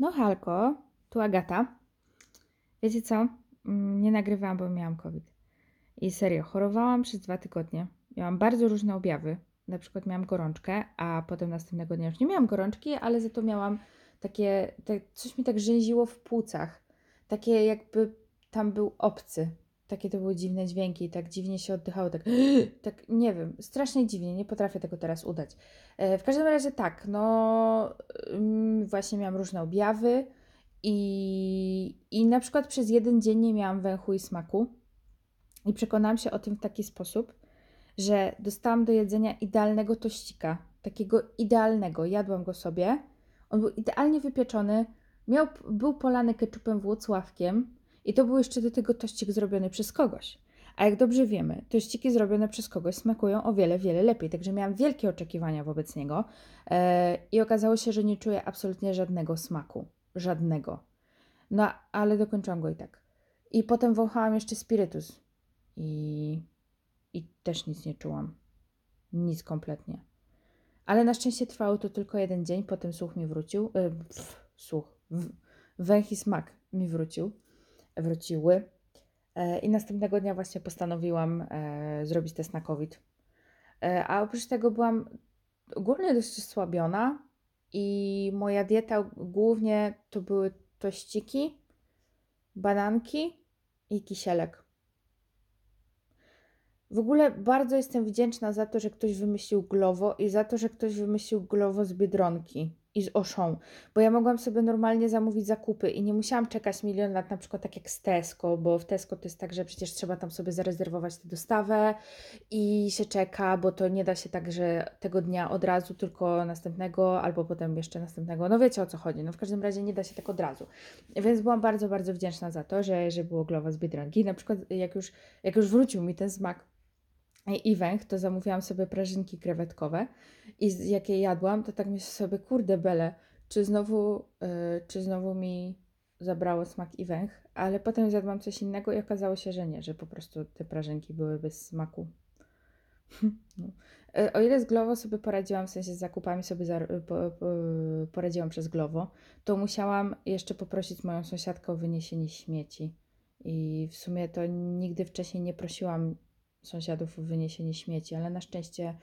No Halko, tu Agata. Wiecie co? Mm, Nie nagrywałam, bo miałam COVID. I serio, chorowałam przez dwa tygodnie. Miałam bardzo różne objawy. Na przykład miałam gorączkę, a potem następnego dnia już nie miałam gorączki, ale za to miałam takie, tak, coś mi tak rzęziło w płucach. Takie jakby tam był obcy. Takie to były dziwne dźwięki, tak dziwnie się oddychało, tak, tak nie wiem, strasznie dziwnie, nie potrafię tego teraz udać. E, W każdym razie tak, no ym, właśnie miałam różne objawy i, i na przykład przez jeden dzień nie miałam węchu i smaku i przekonałam się o tym w taki sposób, że dostałam do jedzenia idealnego tościka, takiego idealnego, jadłam go sobie, on był idealnie wypieczony, miał, był polany keczupem włocławkiem i to był jeszcze do tego tościk zrobiony przez kogoś. A jak dobrze wiemy, tościki zrobione przez kogoś smakują o wiele, wiele lepiej. Także miałam wielkie oczekiwania wobec niego e, i okazało się, że nie czuję absolutnie żadnego smaku. Żadnego. No, ale dokończyłam go i tak. I potem wąchałam jeszcze spirytus i, i też nic nie czułam. Nic kompletnie. Ale na szczęście trwało to tylko jeden dzień, potem słuch mi wrócił. Pff, słuch. W, węch i smak mi wrócił. Wróciły. E, I następnego dnia właśnie postanowiłam e, zrobić test na COVID. E, a oprócz tego byłam ogólnie dość osłabiona i moja dieta głównie to były tościki, bananki i kisielek. W ogóle bardzo jestem wdzięczna za to, że ktoś wymyślił Glovo i za to, że ktoś wymyślił Glovo z Biedronki i z Auchan, bo ja mogłam sobie normalnie zamówić zakupy i nie musiałam czekać milion lat, na przykład tak jak z Tesco, bo w Tesco to jest tak, że przecież trzeba tam sobie zarezerwować tę dostawę i się czeka, bo to nie da się tak, że tego dnia od razu, tylko następnego, albo potem jeszcze następnego. No wiecie o co chodzi. No w każdym razie nie da się tak od razu. Więc byłam bardzo, bardzo wdzięczna za to, że, że było Glovo z Biedronki. Na przykład jak już, jak już wrócił mi ten smak i węch, to zamówiłam sobie prażynki krewetkowe i jak je jadłam, to tak myślę sobie, kurde bele, czy znowu, yy, czy znowu mi zabrało smak i węch, ale potem zjadłam coś innego i okazało się, że nie, że po prostu te prażynki były bez smaku. No. E, O ile z Glovo sobie poradziłam, w sensie z zakupami sobie za, po, po, poradziłam przez Glovo, to musiałam jeszcze poprosić moją sąsiadkę o wyniesienie śmieci. I w sumie to nigdy wcześniej nie prosiłam sąsiadów o wyniesienie śmieci, ale na szczęście,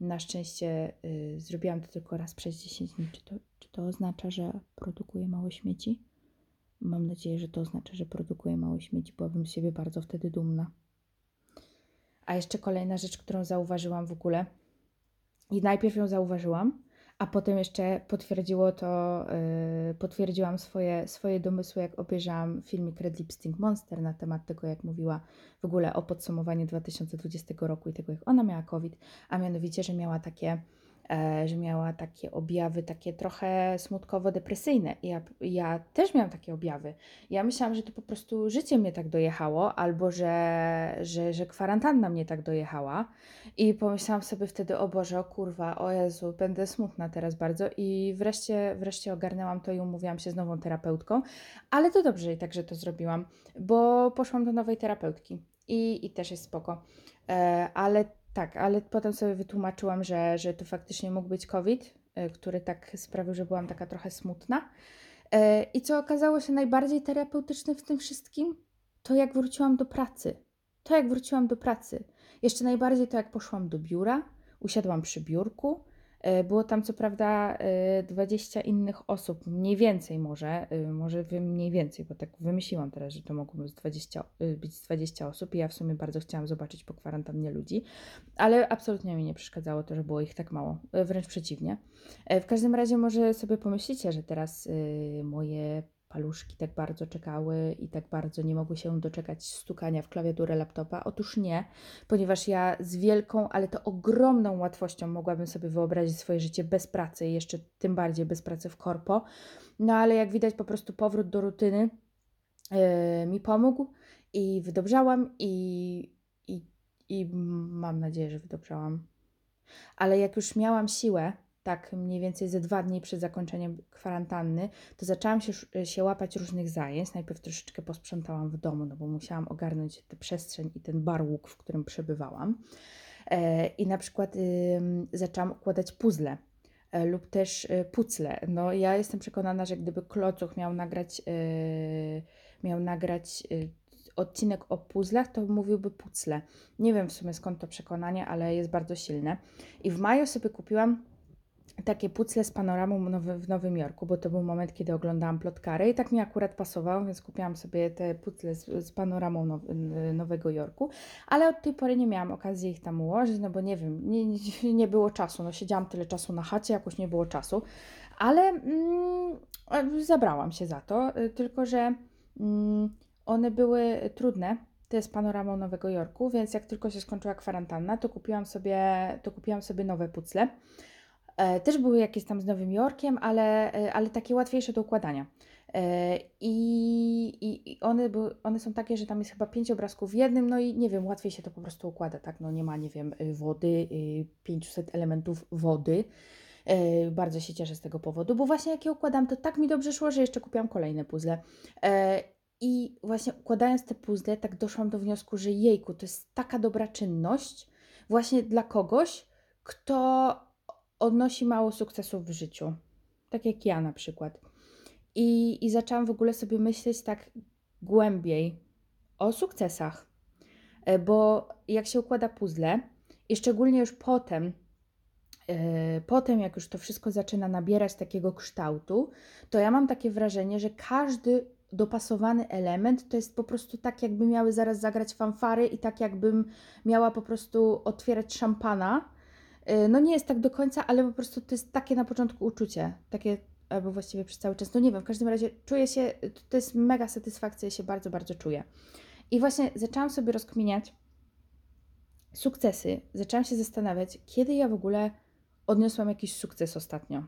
na szczęście y, zrobiłam to tylko raz przez 10 dni. Czy to, czy to oznacza, że produkuję mało śmieci? Mam nadzieję, że to oznacza, że produkuję mało śmieci. Byłabym z siebie bardzo wtedy dumna. A jeszcze kolejna rzecz, którą zauważyłam w ogóle. I najpierw ją zauważyłam, a potem jeszcze potwierdziło to, yy, potwierdziłam swoje, swoje domysły, jak obejrzałam filmik Red Lipstick Monster na temat tego, jak mówiła w ogóle o podsumowaniu 2020 roku i tego, jak ona miała COVID, a mianowicie, że miała takie, że miała takie objawy, takie trochę smutkowo-depresyjne. Ja, ja też miałam takie objawy. Ja myślałam, że to po prostu życie mnie tak dojechało, albo że, że, że kwarantanna mnie tak dojechała. I pomyślałam sobie wtedy, o Boże, o kurwa, o Jezu, będę smutna teraz bardzo. I wreszcie, wreszcie ogarnęłam to i umówiłam się z nową terapeutką. Ale to dobrze i tak, że to zrobiłam, bo poszłam do nowej terapeutki i, i też jest spoko. E, ale tak, ale potem sobie wytłumaczyłam, że, że to faktycznie mógł być COVID, e, który tak sprawił, że byłam taka trochę smutna. E, I co okazało się najbardziej terapeutyczne w tym wszystkim, to jak wróciłam do pracy. To jak wróciłam do pracy. Jeszcze najbardziej to jak poszłam do biura, usiadłam przy biurku. E, Było tam co prawda e, 20 innych osób, mniej więcej może, e, może mniej więcej, bo tak wymyśliłam teraz, że to mogło być 20, e, być z 20 osób i ja w sumie bardzo chciałam zobaczyć po kwarantannie ludzi, ale absolutnie mi nie przeszkadzało to, że było ich tak mało, e, wręcz przeciwnie. E, W każdym razie może sobie pomyślicie, że teraz e, moje paluszki tak bardzo czekały i tak bardzo nie mogły się doczekać stukania w klawiaturę laptopa. Otóż nie, ponieważ ja z wielką, ale to ogromną łatwością mogłabym sobie wyobrazić swoje życie bez pracy jeszcze tym bardziej bez pracy w korpo. No ale jak widać, po prostu powrót do rutyny e, mi pomógł i wydobrzałam i, i, i mam nadzieję, że wydobrzałam. Ale jak już miałam siłę, tak mniej więcej ze dwa dni przed zakończeniem kwarantanny, to zaczęłam się, się łapać różnych zajęć. Najpierw troszeczkę posprzątałam w domu, no bo musiałam ogarnąć tę przestrzeń i ten barłuk, w którym przebywałam. E, I na przykład zaczęłam układać puzzle. e, lub też e, pucle. No ja jestem przekonana, że gdyby Klocuch miał nagrać, miał nagrać odcinek o puzzlach, to mówiłby pucle. Nie wiem w sumie skąd to przekonanie, ale jest bardzo silne. I w maju sobie kupiłam takie pucle z panoramą nowy, w Nowym Jorku, bo to był moment, kiedy oglądałam plotkary i tak mi akurat pasowało, więc kupiłam sobie te pucle z, z panoramą now, Nowego Jorku, ale od tej pory nie miałam okazji ich tam ułożyć, no bo nie wiem, nie, nie, było czasu, no siedziałam tyle czasu na chacie, jakoś nie było czasu, ale mm, zabrałam się za to, y, tylko że mm, one były trudne, to jest panoramą Nowego Jorku, więc jak tylko się skończyła kwarantanna, to kupiłam sobie, to kupiłam sobie nowe pucle. E, też były jakieś tam z Nowym Jorkiem, ale, e, ale takie łatwiejsze do układania. E, I, i, i one, były, one są takie, że tam jest chyba pięć obrazków w jednym, no i nie wiem, łatwiej się to po prostu układa, tak? No nie ma, nie wiem, y, wody, y, 500 elementów wody. Bardzo się cieszę z tego powodu, bo właśnie jak je układam, to tak mi dobrze szło, że jeszcze kupiłam kolejne puzzle. I właśnie układając te puzzle, tak doszłam do wniosku, że jejku, to jest taka dobra czynność właśnie dla kogoś, kto odnosi mało sukcesów w życiu. Tak jak ja na przykład. I, I zaczęłam w ogóle sobie myśleć tak głębiej o sukcesach. E, Bo jak się układa puzzle, i szczególnie już potem, e, potem jak już to wszystko zaczyna nabierać takiego kształtu, to ja mam takie wrażenie, że każdy dopasowany element to jest po prostu tak, jakby miały zaraz zagrać fanfary i tak, jakbym miała po prostu otwierać szampana. E, No nie jest tak do końca, ale po prostu to jest takie na początku uczucie, takie albo właściwie przez cały czas. No nie wiem, w każdym razie czuję się, to jest mega satysfakcja, ja się bardzo, bardzo czuję. I właśnie zaczęłam sobie rozkminiać sukcesy. Zaczęłam się zastanawiać, kiedy ja w ogóle odniosłam jakiś sukces ostatnio.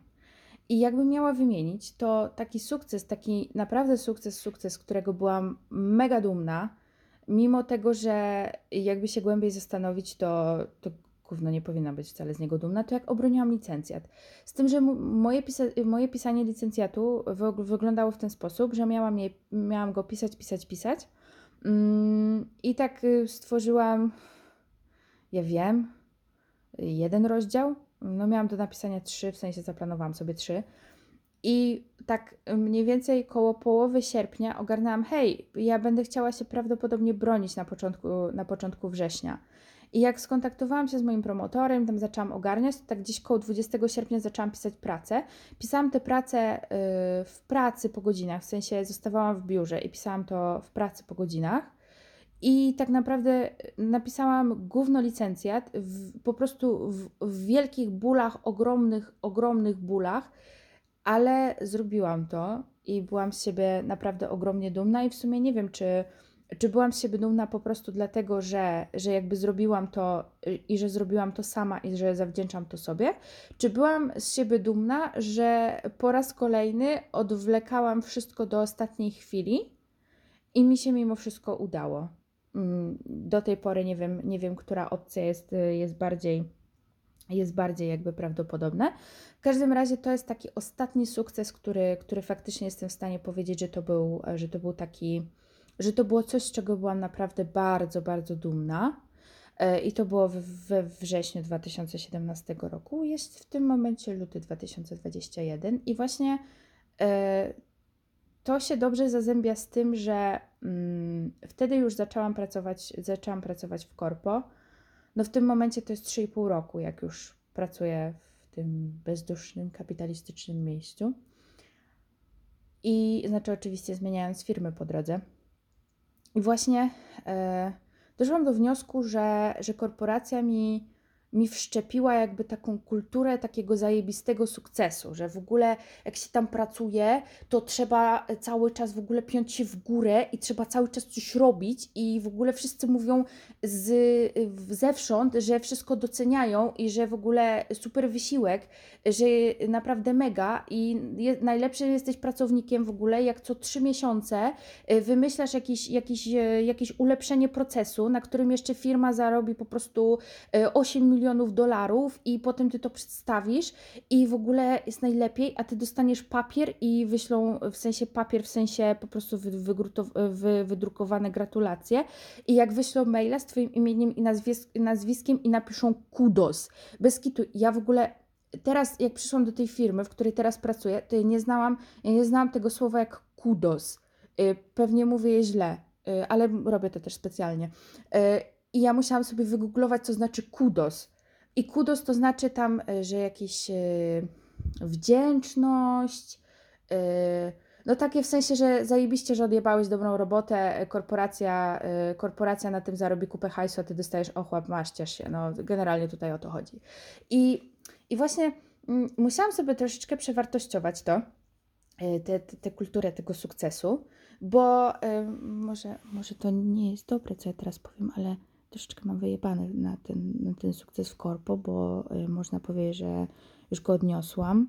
I jakbym miała wymienić, to taki sukces, taki naprawdę sukces, sukces, którego byłam mega dumna, mimo tego, że jakby się głębiej zastanowić, to, to gówno nie powinna być wcale z niego dumna, to jak obroniłam licencjat. Z tym, że moje, pisa- moje pisanie licencjatu wy- wyglądało w ten sposób, że miałam, je, miałam go pisać, pisać, pisać. Mm, I tak y, stworzyłam, ja wiem, jeden rozdział. No miałam do napisania trzy, w sensie zaplanowałam sobie trzy. I tak mniej więcej koło połowy sierpnia ogarnęłam, hej, ja będę chciała się prawdopodobnie bronić na początku, na początku września. I jak skontaktowałam się z moim promotorem, tam zaczęłam ogarniać, to tak gdzieś koło 20 sierpnia zaczęłam pisać pracę. Pisałam tę pracę y, w pracy po godzinach, w sensie zostawałam w biurze i pisałam to w pracy po godzinach. I tak naprawdę napisałam gówno licencjat, w, po prostu w, w wielkich bólach, ogromnych, ogromnych bólach, ale zrobiłam to i byłam z siebie naprawdę ogromnie dumna i w sumie nie wiem, czy, czy byłam z siebie dumna po prostu dlatego, że, że jakby zrobiłam to y, i że zrobiłam to sama i że zawdzięczam to sobie, czy byłam z siebie dumna, że po raz kolejny odwlekałam wszystko do ostatniej chwili i mi się mimo wszystko udało. Mm, Do tej pory nie wiem, nie wiem która opcja jest, y, jest bardziej jest bardziej jakby prawdopodobne. W każdym razie to jest taki ostatni sukces, który, który faktycznie jestem w stanie powiedzieć, że to był, że to był taki, że to było coś, z czego byłam naprawdę bardzo, bardzo dumna. E, I to było we, wrześniu 2017 roku. Jest w tym momencie luty 2021 i właśnie e, to się dobrze zazębia z tym, że mm, wtedy już zaczęłam pracować, zaczęłam pracować w korpo. No w tym momencie to jest 3,5 roku, jak już pracuję w tym bezdusznym, kapitalistycznym miejscu. I znaczy oczywiście zmieniając firmy po drodze. I właśnie e, doszłam do wniosku, że, że korporacja mi, mi wszczepiła jakby taką kulturę takiego zajebistego sukcesu, że w ogóle jak się tam pracuje, to trzeba cały czas w ogóle piąć się w górę i trzeba cały czas coś robić i w ogóle wszyscy mówią z, zewsząd, że wszystko doceniają i że w ogóle super wysiłek, że naprawdę mega i je, najlepszym jesteś pracownikiem w ogóle, jak co trzy miesiące y, wymyślasz jakieś, jakieś, e, jakieś ulepszenie procesu, na którym jeszcze firma zarobi po prostu e, 8 milionów dolarów i potem ty to przedstawisz i w ogóle jest najlepiej, a ty dostaniesz papier i wyślą, w sensie papier, w sensie po prostu wy, wy, wydrukowane gratulacje i jak wyślą maila z twoim imieniem i nazwisk, nazwiskiem i napiszą kudos. Bez kitu, ja w ogóle teraz jak przyszłam do tej firmy, w której teraz pracuję, to ja nie znałam, ja nie znałam tego słowa jak kudos. Y, Pewnie mówię je źle, y, ale robię to też specjalnie. I ja musiałam sobie wygooglować, co znaczy kudos. I kudos to znaczy tam, y, że jakieś y, wdzięczność, y, no takie w sensie, że zajebiście, że odjebałeś dobrą robotę, korporacja, korporacja na tym zarobi kupę hajsu, a ty dostajesz ochłap, masz, ciesz się. No generalnie tutaj o to chodzi. I, i właśnie mm, musiałam sobie troszeczkę przewartościować to, tę te, te kulturę tego sukcesu, bo może, może to nie jest dobre, co ja teraz powiem, ale troszeczkę mam wyjebany na ten, na ten sukces w korpo, bo y, można powiedzieć, że już go odniosłam,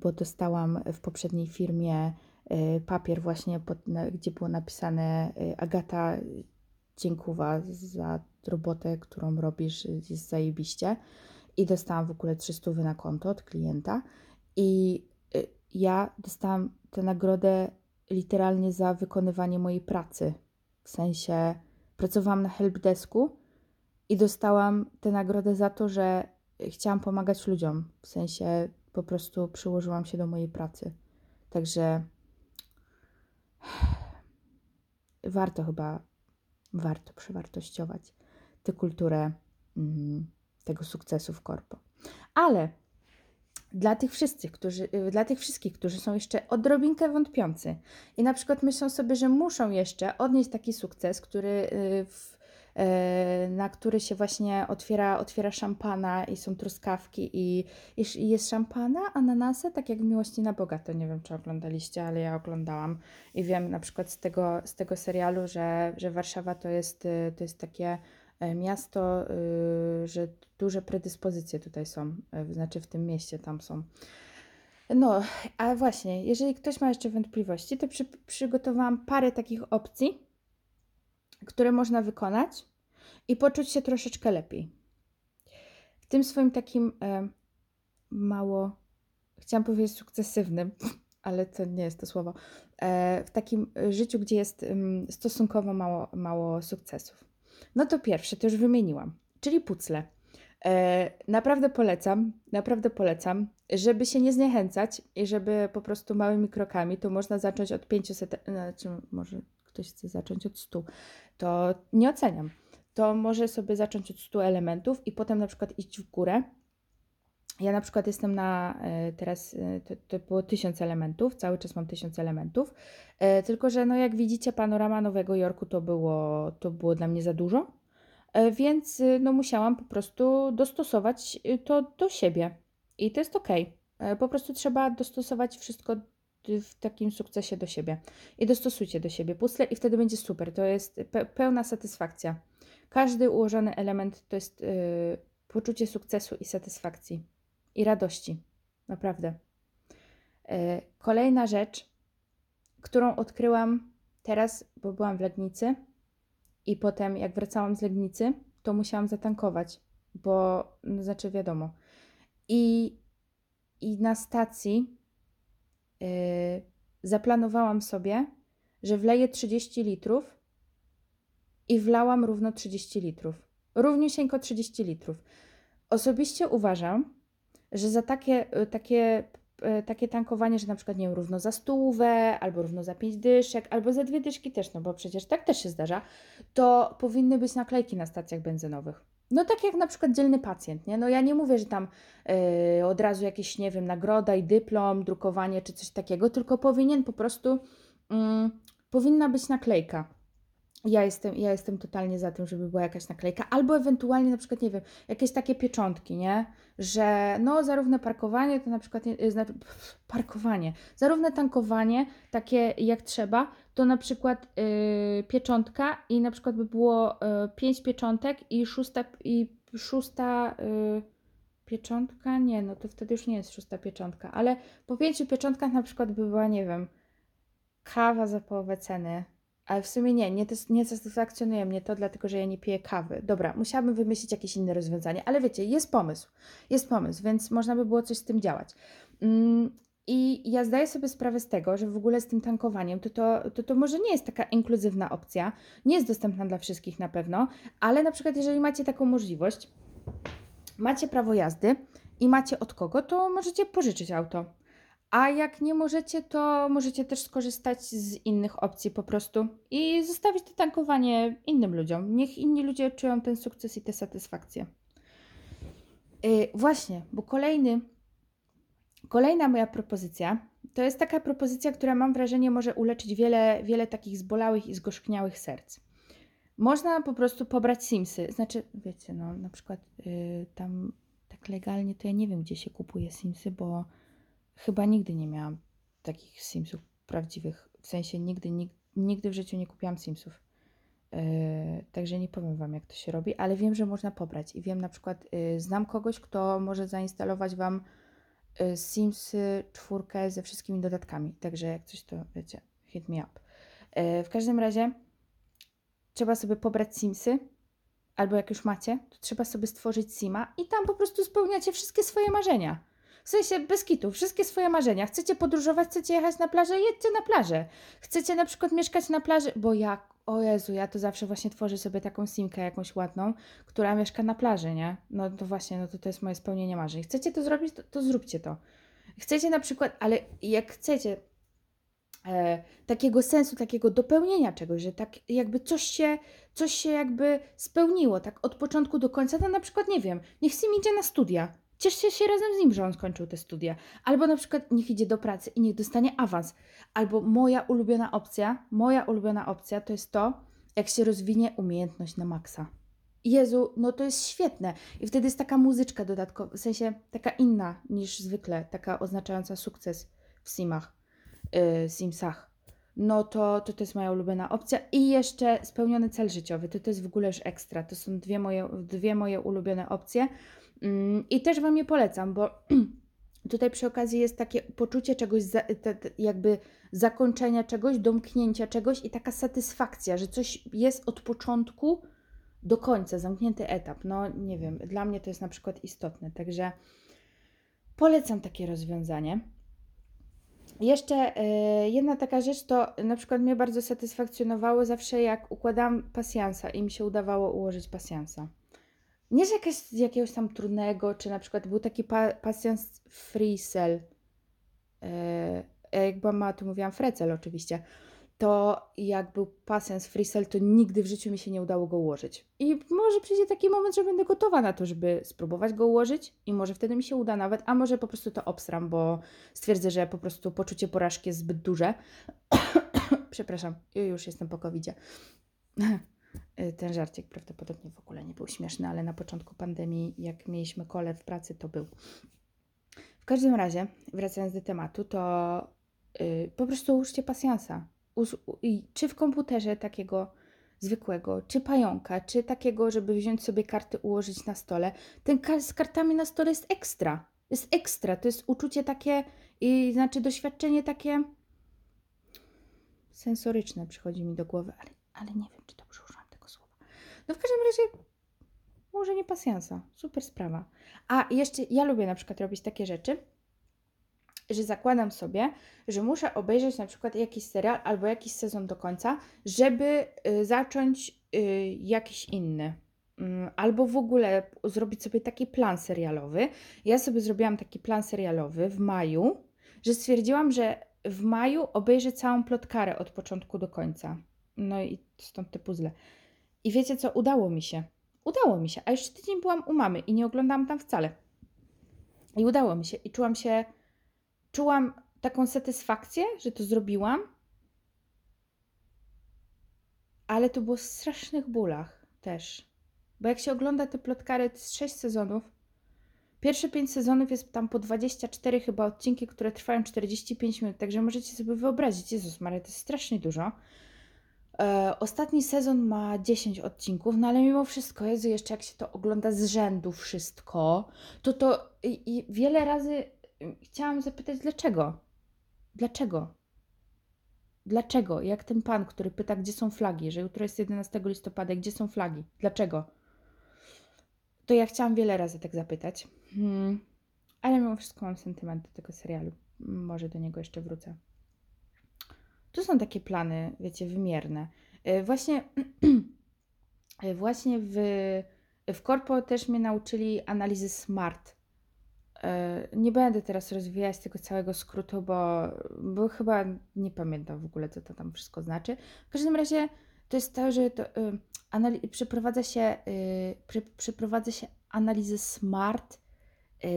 bo dostałam w poprzedniej firmie y, papier właśnie, pod, gdzie było napisane y, Agata, dziękuwa za robotę, którą robisz, jest zajebiście. I dostałam w ogóle 300 na konto od klienta. I ja dostałam tę nagrodę literalnie za wykonywanie mojej pracy. W sensie pracowałam na helpdesku i dostałam tę nagrodę za to, że chciałam pomagać ludziom. W sensie po prostu przyłożyłam się do mojej pracy. Także warto chyba, warto przewartościować tę kulturę mm, tego sukcesu w korpo. Ale dla tych wszystkich, którzy, y, dla tych wszystkich, którzy są jeszcze odrobinkę wątpiący i na przykład myślą sobie, że muszą jeszcze odnieść taki sukces, który, y, w, e, na który się właśnie otwiera, otwiera szampana i są truskawki i, i jest szampana, ananasy, tak jak w Miłości na Boga. To nie wiem, czy oglądaliście, ale ja oglądałam i wiem na przykład z tego, z tego serialu, że, że Warszawa to jest, y, to jest takie miasto, y, że duże predyspozycje tutaj są, y, znaczy w tym mieście tam są. No, a właśnie, jeżeli ktoś ma jeszcze wątpliwości, to przy, przygotowałam parę takich opcji, które można wykonać i poczuć się troszeczkę lepiej. W tym swoim takim e, mało, chciałam powiedzieć sukcesywnym, ale to nie jest to słowo, e, w takim życiu, gdzie jest ym, stosunkowo mało, mało sukcesów. No to pierwsze, to już wymieniłam, czyli pucle. E, naprawdę polecam, naprawdę polecam, żeby się nie zniechęcać i żeby po prostu małymi krokami, to można zacząć od 500, znaczy może ktoś chce zacząć od 100, to nie oceniam. To może sobie zacząć od 100 elementów i potem na przykład iść w górę. Ja na przykład jestem na e, teraz, e, to, to było 1000 elementów, cały czas mam 1000 elementów, e, tylko że no jak widzicie panorama Nowego Jorku to było, to było dla mnie za dużo, więc no, musiałam po prostu dostosować to do siebie. I to jest ok. Po prostu trzeba dostosować wszystko w takim sukcesie do siebie. I dostosujcie do siebie puzzle i wtedy będzie super. To jest pe- pełna satysfakcja. Każdy ułożony element to jest poczucie sukcesu i satysfakcji. I radości. Naprawdę. E, Kolejna rzecz, którą odkryłam teraz, bo byłam w Legnicy i potem jak wracałam z Legnicy, to musiałam zatankować, bo no, znaczy wiadomo. I, i na stacji yy, zaplanowałam sobie, że wleję 30 litrów i wlałam równo 30 litrów. Równiusieńko 30 litrów. Osobiście uważam, że za takie, y, takie, y, takie tankowanie, że na przykład nie wiem, równo za stówę, albo równo za pięć dyszek, albo za dwie dyszki też, no bo przecież tak też się zdarza, to powinny być naklejki na stacjach benzynowych. No tak jak na przykład dzielny pacjent, nie? No ja nie mówię, że tam yy, od razu jakieś, nie wiem, nagroda i dyplom, drukowanie czy coś takiego, tylko powinien po prostu, mm, powinna być naklejka. Ja jestem, ja jestem totalnie za tym, żeby była jakaś naklejka, albo ewentualnie na przykład, nie wiem, jakieś takie pieczątki, nie? Że no zarówno parkowanie, to na przykład, nie- pff, parkowanie, zarówno tankowanie, takie jak trzeba, to na przykład yy, pieczątka i na przykład by było yy, pięć pieczątek i szósta, i szósta pieczątka, nie, no to wtedy już nie jest szósta pieczątka, ale po pięciu pieczątkach na przykład by była, nie wiem, kawa za połowę ceny, ale w sumie nie, nie, nie satysfakcjonuje mnie to, dlatego że ja nie piję kawy. Dobra, musiałabym wymyślić jakieś inne rozwiązanie, ale wiecie, jest pomysł. Jest pomysł, więc można by było coś z tym działać. Mm, I ja zdaję sobie sprawę z tego, że w ogóle z tym tankowaniem to to, to to może nie jest taka inkluzywna opcja, nie jest dostępna dla wszystkich na pewno, ale na przykład jeżeli macie taką możliwość, macie prawo jazdy i macie od kogo, to możecie pożyczyć auto. A jak nie możecie, to możecie też skorzystać z innych opcji po prostu i zostawić to tankowanie innym ludziom. Niech inni ludzie czują ten sukces i tę satysfakcję. Yy, właśnie, bo kolejny, kolejna moja propozycja to jest taka propozycja, która mam wrażenie może uleczyć wiele, wiele takich zbolałych i zgorzkniałych serc. Można po prostu pobrać Simsy. Znaczy, wiecie, no na przykład yy, tam tak legalnie to ja nie wiem, gdzie się kupuje Simsy, bo chyba nigdy nie miałam takich Simsów prawdziwych. W sensie nigdy, nigdy, w życiu nie kupiłam Simsów. Yy, także nie powiem Wam, jak to się robi, ale wiem, że można pobrać. I wiem na przykład, yy, znam kogoś, kto może zainstalować Wam yy, Sims czwórkę ze wszystkimi dodatkami. Także jak coś, to wiecie, hit me up. Yy, w każdym razie trzeba sobie pobrać Simsy, albo jak już macie, to trzeba sobie stworzyć Sima i tam po prostu spełniacie wszystkie swoje marzenia. W sensie bez kitu, wszystkie swoje marzenia. Chcecie podróżować, chcecie jechać na plażę, jedźcie na plażę. Chcecie na przykład mieszkać na plaży, bo ja, o Jezu, ja to zawsze właśnie tworzę sobie taką simkę jakąś ładną, która mieszka na plaży, nie? No to właśnie, no to to jest moje spełnienie marzeń. Chcecie to zrobić, to, to zróbcie to. Chcecie na przykład, ale jak chcecie e, takiego sensu, takiego dopełnienia czegoś, że tak jakby coś się, coś się jakby spełniło, tak od początku do końca, to na przykład, nie wiem, niech Sim idzie na studia, cieszcie się razem z nim, że on skończył te studia. Albo na przykład niech idzie do pracy i niech dostanie awans. Albo moja ulubiona opcja, moja ulubiona opcja to jest to, jak się rozwinie umiejętność na maksa. Jezu, no to jest świetne. I wtedy jest taka muzyczka dodatkowa, w sensie taka inna niż zwykle, taka oznaczająca sukces w simach, yy, simsach. No to, to to jest moja ulubiona opcja. I jeszcze spełniony cel życiowy, to to jest w ogóle już ekstra. To są dwie moje, dwie moje ulubione opcje. Mm, I też Wam je polecam, bo tutaj przy okazji jest takie poczucie czegoś, jakby zakończenia czegoś, domknięcia czegoś i taka satysfakcja, że coś jest od początku do końca, zamknięty etap. No nie wiem, dla mnie to jest na przykład istotne, także polecam takie rozwiązanie. Jeszcze y, jedna taka rzecz, to na przykład mnie bardzo satysfakcjonowało zawsze, jak układam pasjansa i mi się udawało ułożyć pasjansa nie z, jakiegoś, z jakiegoś tam trudnego, czy na przykład był taki pa, pasjans free cell, e, jak mama tu mówiłam frecel oczywiście, to jak był pasjans free cell, to nigdy w życiu mi się nie udało go ułożyć. I może przyjdzie taki moment, że będę gotowa na to, żeby spróbować go ułożyć i może wtedy mi się uda nawet, a może po prostu to obstram, bo stwierdzę, że po prostu poczucie porażki jest zbyt duże. Przepraszam, już jestem po covidzie. Y, ten żarcik prawdopodobnie w ogóle nie był śmieszny, ale na początku pandemii, jak mieliśmy kole w pracy, to był. W każdym razie, wracając do tematu, to yy, po prostu ułóżcie pasjansa. Uż, czy w komputerze takiego zwykłego, czy pająka, czy takiego, żeby wziąć sobie karty, ułożyć na stole. Ten kar z kartami na stole jest ekstra. Jest ekstra. To jest uczucie takie, i znaczy doświadczenie takie sensoryczne przychodzi mi do głowy, ale, ale nie wiem, czy użyłam. No w każdym razie może nie pasjansa. Super sprawa. A jeszcze ja lubię na przykład robić takie rzeczy, że zakładam sobie, że muszę obejrzeć na przykład jakiś serial albo jakiś sezon do końca, żeby y, zacząć y, jakiś inny. Y, albo w ogóle zrobić sobie taki plan serialowy. Ja sobie zrobiłam taki plan serialowy w maju, że stwierdziłam, że w maju obejrzę całą plotkarę od początku do końca. No i stąd te puzzle. I wiecie co? Udało mi się. Udało mi się. A jeszcze tydzień byłam u mamy i nie oglądałam tam wcale. I udało mi się. I czułam się, czułam taką satysfakcję, że to zrobiłam. Ale to było w strasznych bólach też. Bo jak się ogląda te plotkary, jest 6 sezonów. Pierwsze 5 sezonów jest tam po 24 chyba odcinki, które trwają 45 minut, także możecie sobie wyobrazić, Jezus Maria, to jest strasznie dużo. E, ostatni sezon ma 10 odcinków, no ale mimo wszystko, Jezu, jeszcze jak się to ogląda z rzędu wszystko, to to i, i wiele razy y, chciałam zapytać, dlaczego? Dlaczego? Dlaczego? Jak ten pan, który pyta, gdzie są flagi, że jutro jest 11 listopada, gdzie są flagi? Dlaczego? To ja chciałam wiele razy tak zapytać. Hmm. Ale mimo wszystko mam sentyment do tego serialu. Może do niego jeszcze wrócę. To są takie plany, wiecie, wymierne. E, właśnie, e, właśnie w, w Corpo też mnie nauczyli analizy SMART. e, nie będę teraz rozwijać tego całego skrótu, bo, bo chyba nie pamiętam w ogóle, co to tam wszystko znaczy. W każdym razie to jest to, że to, przeprowadza, się, przeprowadza się analizę SMART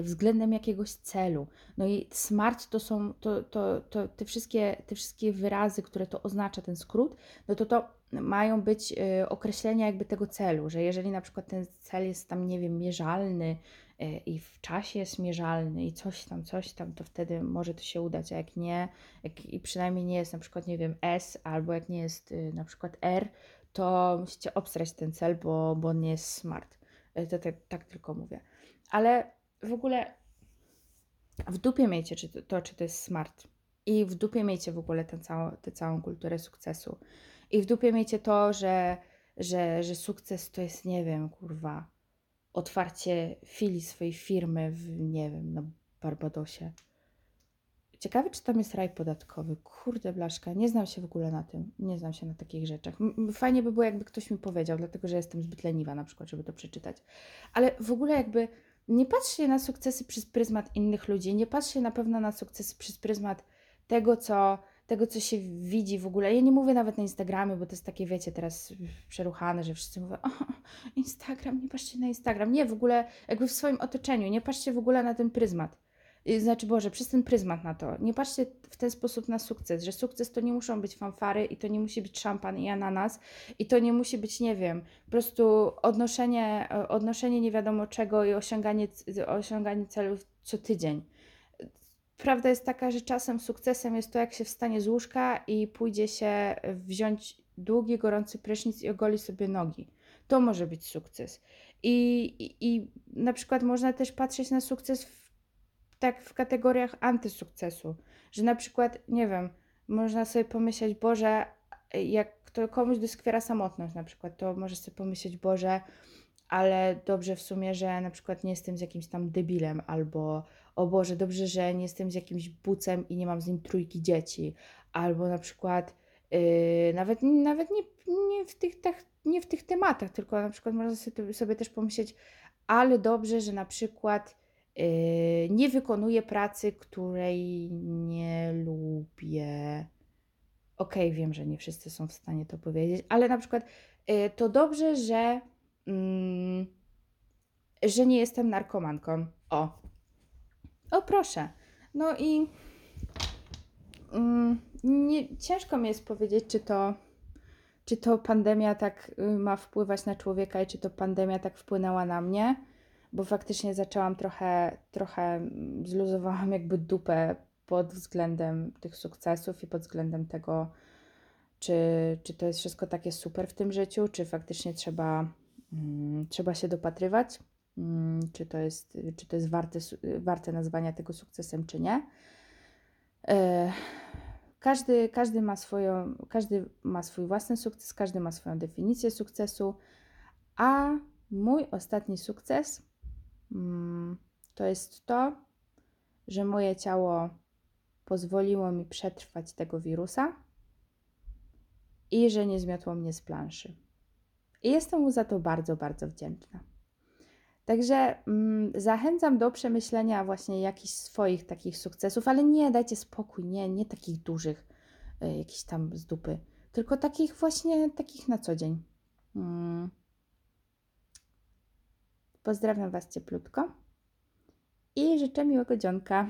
względem jakiegoś celu. No i SMART to są to, to, to te, wszystkie, te wszystkie wyrazy, które to oznacza, ten skrót, no to to mają być y, określenia jakby tego celu, że jeżeli na przykład ten cel jest tam, nie wiem, mierzalny y, i w czasie jest mierzalny i coś tam, coś tam, to wtedy może to się udać, a jak nie, jak i przynajmniej nie jest na przykład, nie wiem, S albo jak nie jest y, na przykład R, to musicie obstrać ten cel, bo, bo on nie jest smart. To tak, tak tylko mówię. Ale w ogóle w dupie miejcie czy to, to, czy to jest smart. I w dupie miejcie w ogóle tę całą, tę całą kulturę sukcesu. I w dupie miejcie to, że, że, że sukces to jest, nie wiem, kurwa, otwarcie filii swojej firmy w, nie wiem, na Barbadosie. Ciekawe, czy tam jest raj podatkowy. Kurde, blaszka, nie znam się w ogóle na tym. Nie znam się na takich rzeczach. Fajnie by było, jakby ktoś mi powiedział, dlatego że jestem zbyt leniwa na przykład, żeby to przeczytać. Ale w ogóle jakby nie patrzcie na sukcesy przez pryzmat innych ludzi, nie patrzcie na pewno na sukcesy przez pryzmat tego, co, tego, co się widzi w ogóle. Ja nie mówię nawet na Instagramie, bo to jest takie, wiecie, teraz przeruchane, że wszyscy mówią, o, Instagram, nie patrzcie na Instagram. Nie, w ogóle jakby w swoim otoczeniu, nie patrzcie w ogóle na ten pryzmat. Znaczy, Boże, przez ten pryzmat na to. Nie patrzcie w ten sposób na sukces, że sukces to nie muszą być fanfary i to nie musi być szampan i ananas i to nie musi być, nie wiem, po prostu odnoszenie, e, odnoszenie nie wiadomo czego i osiąganie, osiąganie celów co tydzień. Prawda jest taka, że czasem sukcesem jest to, jak się wstanie z łóżka i pójdzie się wziąć długi, gorący prysznic i ogoli sobie nogi. To może być sukces. I, i, i na przykład można też patrzeć na sukces w, tak w kategoriach antysukcesu, że na przykład, nie wiem, można sobie pomyśleć, Boże, jak to komuś doskwiera samotność na przykład, to może sobie pomyśleć, Boże, ale dobrze w sumie, że na przykład nie jestem z jakimś tam debilem, albo o Boże, dobrze, że nie jestem z jakimś bucem i nie mam z nim trójki dzieci, albo na przykład yy, nawet, nawet nie, nie, w tych, tak, nie w tych tematach, tylko na przykład można sobie, sobie też pomyśleć, ale dobrze, że na przykład nie wykonuję pracy, której nie lubię. Okej, wiem, że nie wszyscy są w stanie to powiedzieć, ale na przykład yy, to dobrze, że, mm, że nie jestem narkomanką. O, o proszę. No i mm, nie, ciężko mi jest powiedzieć, czy to, czy to pandemia tak y, ma wpływać na człowieka i czy to pandemia tak wpłynęła na mnie, bo faktycznie zaczęłam trochę, trochę mm, zluzowałam jakby dupę pod względem tych sukcesów i pod względem tego, czy, czy to jest wszystko takie super w tym życiu, czy faktycznie trzeba, mm, trzeba się dopatrywać, mm, czy to jest, czy to jest warte, warte nazwania tego sukcesem, czy nie. E, Każdy, każdy, ma swoją, każdy ma swój własny sukces, każdy ma swoją definicję sukcesu, a mój ostatni sukces to jest to, że moje ciało pozwoliło mi przetrwać tego wirusa i że nie zmiotło mnie z planszy. I jestem mu za to bardzo, bardzo wdzięczna. Także mm, zachęcam do przemyślenia właśnie jakichś swoich takich sukcesów, ale nie dajcie spokój, nie, nie takich dużych, y, jakichś tam z dupy, tylko takich właśnie takich na co dzień. Mm. Pozdrawiam Was cieplutko i życzę miłego dzionka.